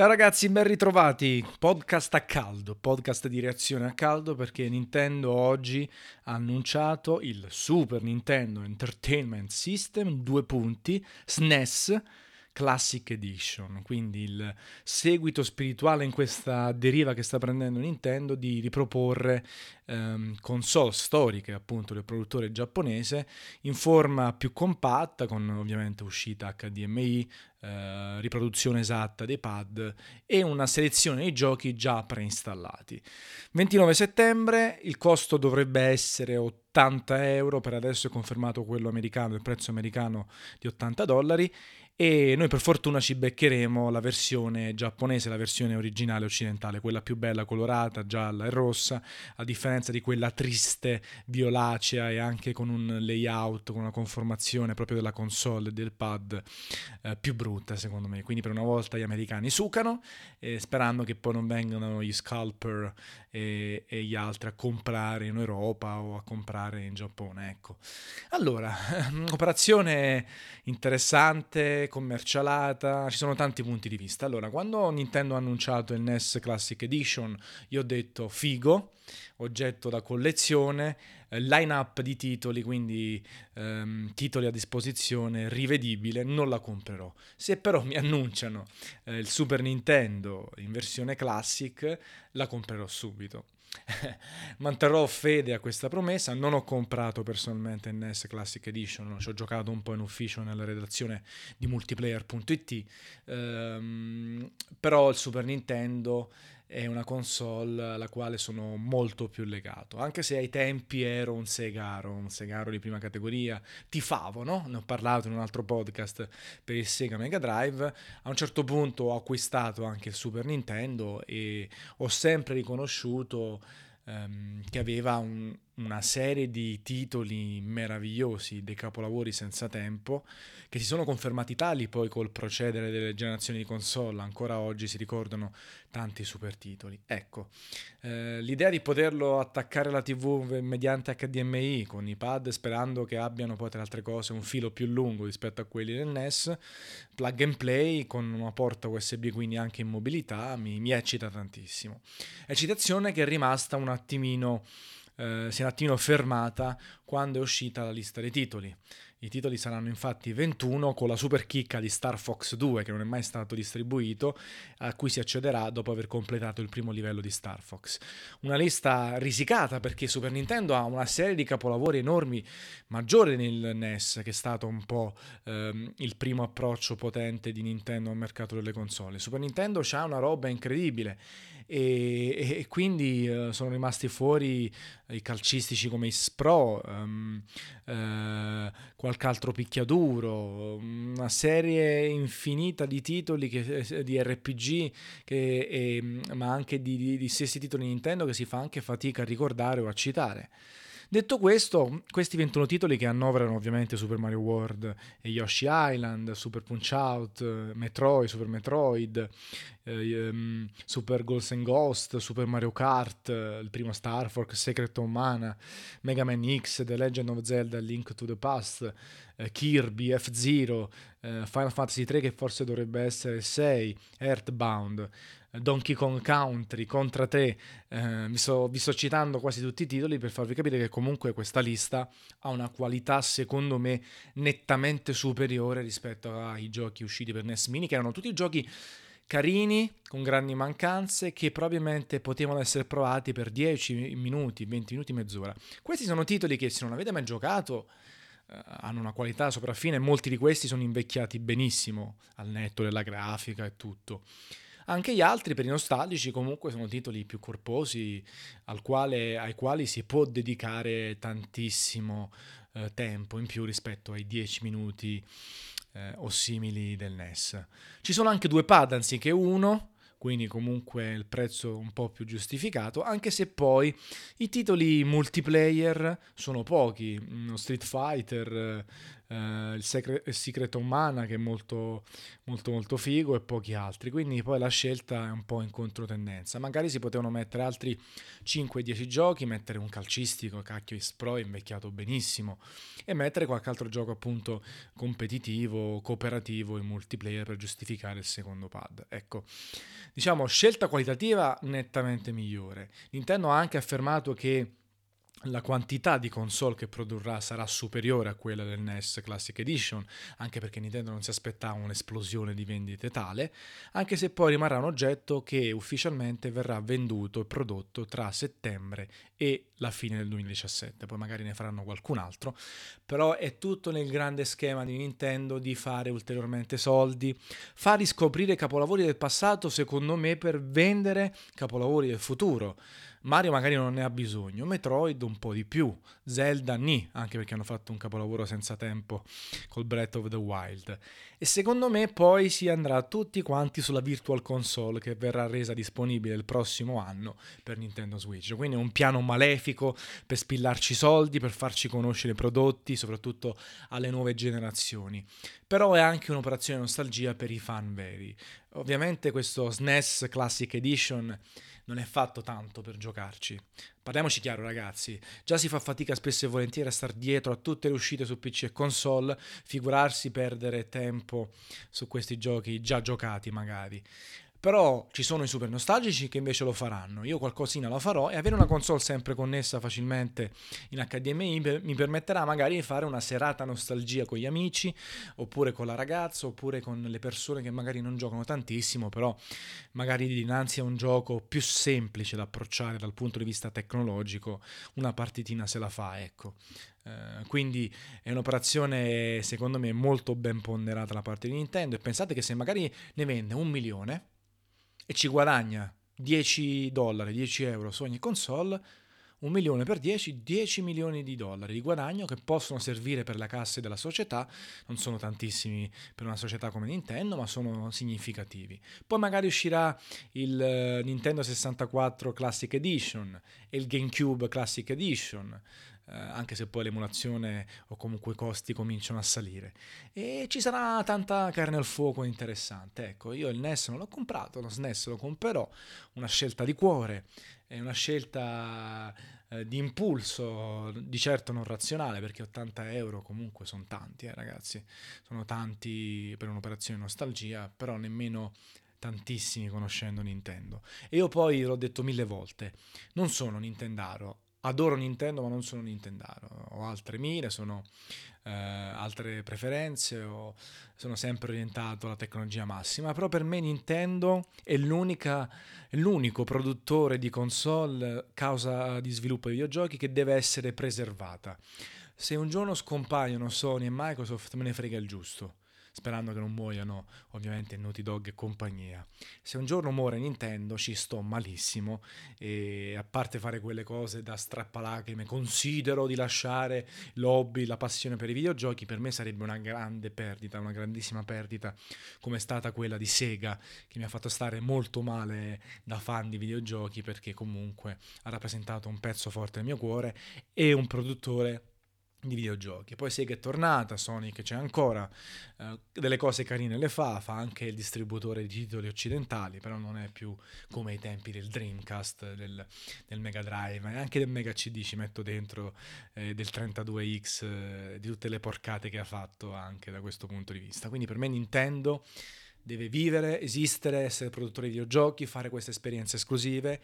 Ciao ragazzi, ben ritrovati. Podcast a caldo, podcast di reazione a caldo perché Nintendo oggi ha annunciato il Super Nintendo Entertainment System, due punti, SNES Classic Edition, quindi il seguito spirituale in questa deriva che sta prendendo Nintendo di riproporre ehm, console storiche appunto del produttore giapponese in forma più compatta con ovviamente uscita HDMI, eh, riproduzione esatta dei pad e una selezione di giochi già preinstallati. 29 settembre il costo dovrebbe essere 80 euro, per adesso è confermato quello americano, il prezzo americano di 80 dollari e noi per fortuna ci beccheremo la versione giapponese, la versione originale occidentale, quella più bella, colorata, gialla e rossa, a differenza di quella triste, violacea e anche con un layout, con una conformazione proprio della console e del pad eh, più brutta secondo me. Quindi per una volta gli americani sucano, eh, sperando che poi non vengano gli scalper e, e, gli altri a comprare in Europa o a comprare in Giappone. Ecco. Allora, operazione interessante commercialata, ci sono tanti punti di vista. Allora, quando Nintendo ha annunciato il NES Classic Edition, io ho detto figo, oggetto da collezione, eh, line up di titoli, quindi ehm, titoli a disposizione, rivedibile, non la comprerò. Se però mi annunciano eh, il Super Nintendo in versione classic, la comprerò subito. Manterrò fede a questa promessa. Non ho comprato personalmente NES Classic Edition, ci ho giocato un po' in ufficio nella redazione di multiplayer.it. Ehm, però il Super Nintendo è una console alla quale sono molto più legato, anche se ai tempi ero un Segaro, un Segaro di prima categoria, tifavo, no? Ne ho parlato in un altro podcast per il Sega Mega Drive, a un certo punto ho acquistato anche il Super Nintendo e ho sempre riconosciuto ehm, che aveva un, una serie di titoli meravigliosi, dei capolavori senza tempo, che si sono confermati tali poi col procedere delle generazioni di console, ancora oggi si ricordano tanti super titoli. Ecco, eh, l'idea di poterlo attaccare alla TV mediante HDMI con i pad, sperando che abbiano poi tra altre cose un filo più lungo rispetto a quelli del NES, plug and play con una porta USB quindi anche in mobilità, mi, mi eccita tantissimo. Eccitazione che è rimasta un attimino eh, si è un attimo fermata quando è uscita la lista dei titoli. I titoli saranno infatti 21 con la super chicca di Star Fox 2 che non è mai stato distribuito, a cui si accederà dopo aver completato il primo livello di Star Fox. Una lista risicata perché Super Nintendo ha una serie di capolavori enormi, maggiore nel NES, che è stato un po' ehm, il primo approccio potente di Nintendo al mercato delle console. Super Nintendo ha una roba incredibile e, e quindi uh, sono rimasti fuori i calcistici come i Spro, um, uh, qualche altro picchiaduro, una serie infinita di titoli che, eh, di RPG, che, e, ma anche di, di, di stessi titoli Nintendo che si fa anche fatica a ricordare o a citare. Detto questo, questi 21 titoli che annoverano ovviamente Super Mario World Yoshi Island, Super Punch Out, Metroid, Super Metroid, eh, um, Super Ghosts and Ghost, Super Mario Kart, il primo Star Fox, Secret of Mana, Mega Man X, The Legend of Zelda, Link to the Past, eh, Kirby, F-Zero, eh, Final Fantasy 3 che forse dovrebbe essere 6, Earthbound, Donkey Kong Country, Contra 3, eh, vi, sto, vi, sto, citando quasi tutti i titoli per farvi capire che comunque questa lista ha una qualità secondo me nettamente superiore rispetto ai giochi usciti per NES Mini, che erano tutti giochi carini, con grandi mancanze, che probabilmente potevano essere provati per 10 minuti, 20 minuti, mezz'ora. Questi sono titoli che se non avete mai giocato eh, hanno una qualità sopraffine, molti di questi sono invecchiati benissimo al netto della grafica e tutto. Anche gli altri, per i nostalgici, comunque sono titoli più corposi quale, ai quali si può dedicare tantissimo eh, tempo in più rispetto ai 10 minuti eh, o simili del NES. Ci sono anche due pad anziché uno, quindi comunque il prezzo un po' più giustificato, anche se poi i titoli multiplayer sono pochi, Street Fighter, eh, il, Secret, Secret of Mana che è molto, molto molto figo e pochi altri, quindi poi la scelta è un po' in controtendenza. Magari si potevano mettere altri 5-10 giochi, mettere un calcistico, cacchio X Pro è invecchiato benissimo e mettere qualche altro gioco appunto competitivo, cooperativo e multiplayer per giustificare il secondo pad. Ecco, diciamo scelta qualitativa nettamente migliore. Nintendo ha anche affermato che la quantità di console che produrrà sarà superiore a quella del NES Classic Edition, anche perché Nintendo non si aspettava un'esplosione di vendite tale, anche se poi rimarrà un oggetto che ufficialmente verrà venduto e prodotto tra settembre e la fine del 2017, poi magari ne faranno qualcun altro, però è tutto nel grande schema di Nintendo di fare ulteriormente soldi, far riscoprire capolavori del passato secondo me per vendere capolavori del futuro. Mario magari non ne ha bisogno, Metroid un po' di più, Zelda ni, anche perché hanno fatto un capolavoro senza tempo col Breath of the Wild. E secondo me poi si andrà tutti quanti sulla Virtual Console che verrà resa disponibile il prossimo anno per Nintendo Switch. Quindi è un piano malefico per spillarci soldi, per farci conoscere i prodotti, soprattutto alle nuove generazioni. Però è anche un'operazione nostalgia per i fan veri. Ovviamente questo SNES Classic Edition non è fatto tanto per giocarci. Parliamoci chiaro ragazzi, già si fa fatica spesso e volentieri a star dietro a tutte le uscite su PC e console, figurarsi perdere tempo su questi giochi già giocati magari. Però ci sono i super nostalgici che invece lo faranno. Io qualcosina la farò e avere una console sempre connessa facilmente in HDMI mi permetterà magari di fare una serata nostalgia con gli amici, oppure con la ragazza, oppure con le persone che magari non giocano tantissimo, però magari dinanzi a un gioco più semplice da approcciare dal punto di vista tecnologico, una partitina se la fa, ecco. Uh, quindi è un'operazione secondo me molto ben ponderata da parte di Nintendo e pensate che se magari ne vende un milione e ci guadagna 10 dollari, 10 euro su ogni console, un milione per 10, 10 milioni di dollari di guadagno che possono servire per la cassa della società, non sono tantissimi per una società come Nintendo, ma sono significativi. Poi magari uscirà il eh, Nintendo 64 Classic Edition e il GameCube Classic Edition eh, anche se poi l'emulazione o comunque i costi cominciano a salire. E ci sarà tanta carne al fuoco interessante. Ecco, io il NES non l'ho comprato, lo SNES lo comprerò, una scelta di cuore, è una scelta eh, di impulso, di certo non razionale, perché 80 euro comunque sono tanti, eh, ragazzi, sono tanti per un'operazione nostalgia, però nemmeno tantissimi conoscendo Nintendo. E io poi l'ho detto mille volte, non sono Nintendaro, adoro Nintendo ma non sono Nintendaro, ho altre mire, sono eh, altre preferenze, ho, sono sempre orientato alla tecnologia massima, però per me Nintendo è, è l'unico produttore di console causa di sviluppo di videogiochi che deve essere preservata. Se un giorno scompaiono Sony e Microsoft me ne frega il giusto sperando che non muoiano ovviamente Naughty Dog e compagnia. Se un giorno muore Nintendo ci sto malissimo e a parte fare quelle cose da strappalacrime, considero di lasciare l'hobby, la passione per i videogiochi, per me sarebbe una grande perdita, una grandissima perdita come è stata quella di Sega che mi ha fatto stare molto male da fan di videogiochi perché comunque ha rappresentato un pezzo forte del mio cuore e un produttore di videogiochi. Poi Sega è tornata, Sonic c'è ancora, eh, delle cose carine le fa, fa anche il distributore di titoli occidentali, però non è più come ai tempi del Dreamcast, del, del Mega Drive, e anche del Mega CD ci metto dentro eh, del 32X, eh, di tutte le porcate che ha fatto anche da questo punto di vista. Quindi per me Nintendo deve vivere, esistere, essere produttore di videogiochi, fare queste esperienze esclusive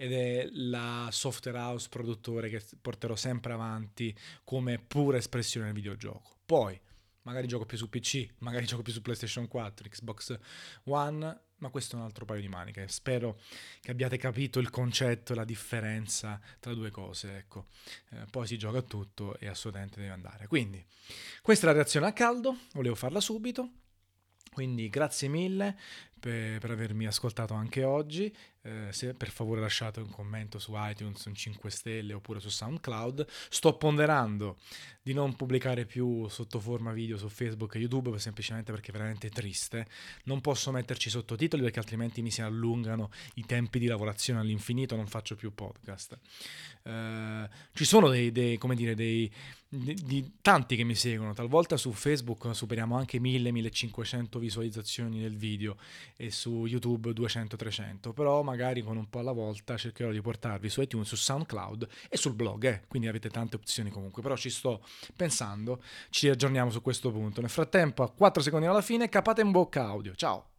ed è la software house produttore che porterò sempre avanti come pura espressione del videogioco. Poi, magari gioco più su PC, magari gioco più su PlayStation 4, Xbox One, ma questo è un altro paio di maniche. Spero che abbiate capito il concetto e la differenza tra due cose. Ecco. Eh, poi si gioca tutto e assolutamente deve andare. Quindi, questa è la reazione a caldo, volevo farla subito. Quindi grazie mille per, per avermi ascoltato anche oggi. Eh, se per favore lasciate un commento su iTunes, un 5 stelle oppure su SoundCloud. Sto ponderando di non pubblicare più sotto forma video su Facebook e YouTube semplicemente perché è veramente triste. Non posso metterci sottotitoli perché altrimenti mi si allungano i tempi di lavorazione all'infinito, non faccio più podcast. Eh, ci sono dei, dei come dire, dei, di, di, tanti che mi seguono, talvolta su Facebook superiamo anche 1000-1500 visualizzazioni del video e su YouTube 200-300, però magari con un po' alla volta cercherò di portarvi su iTunes, su SoundCloud e sul blog, eh? quindi avete tante opzioni comunque, però ci sto pensando, ci aggiorniamo su questo punto. Nel frattempo, a 4 secondi alla fine, capate in bocca audio. Ciao!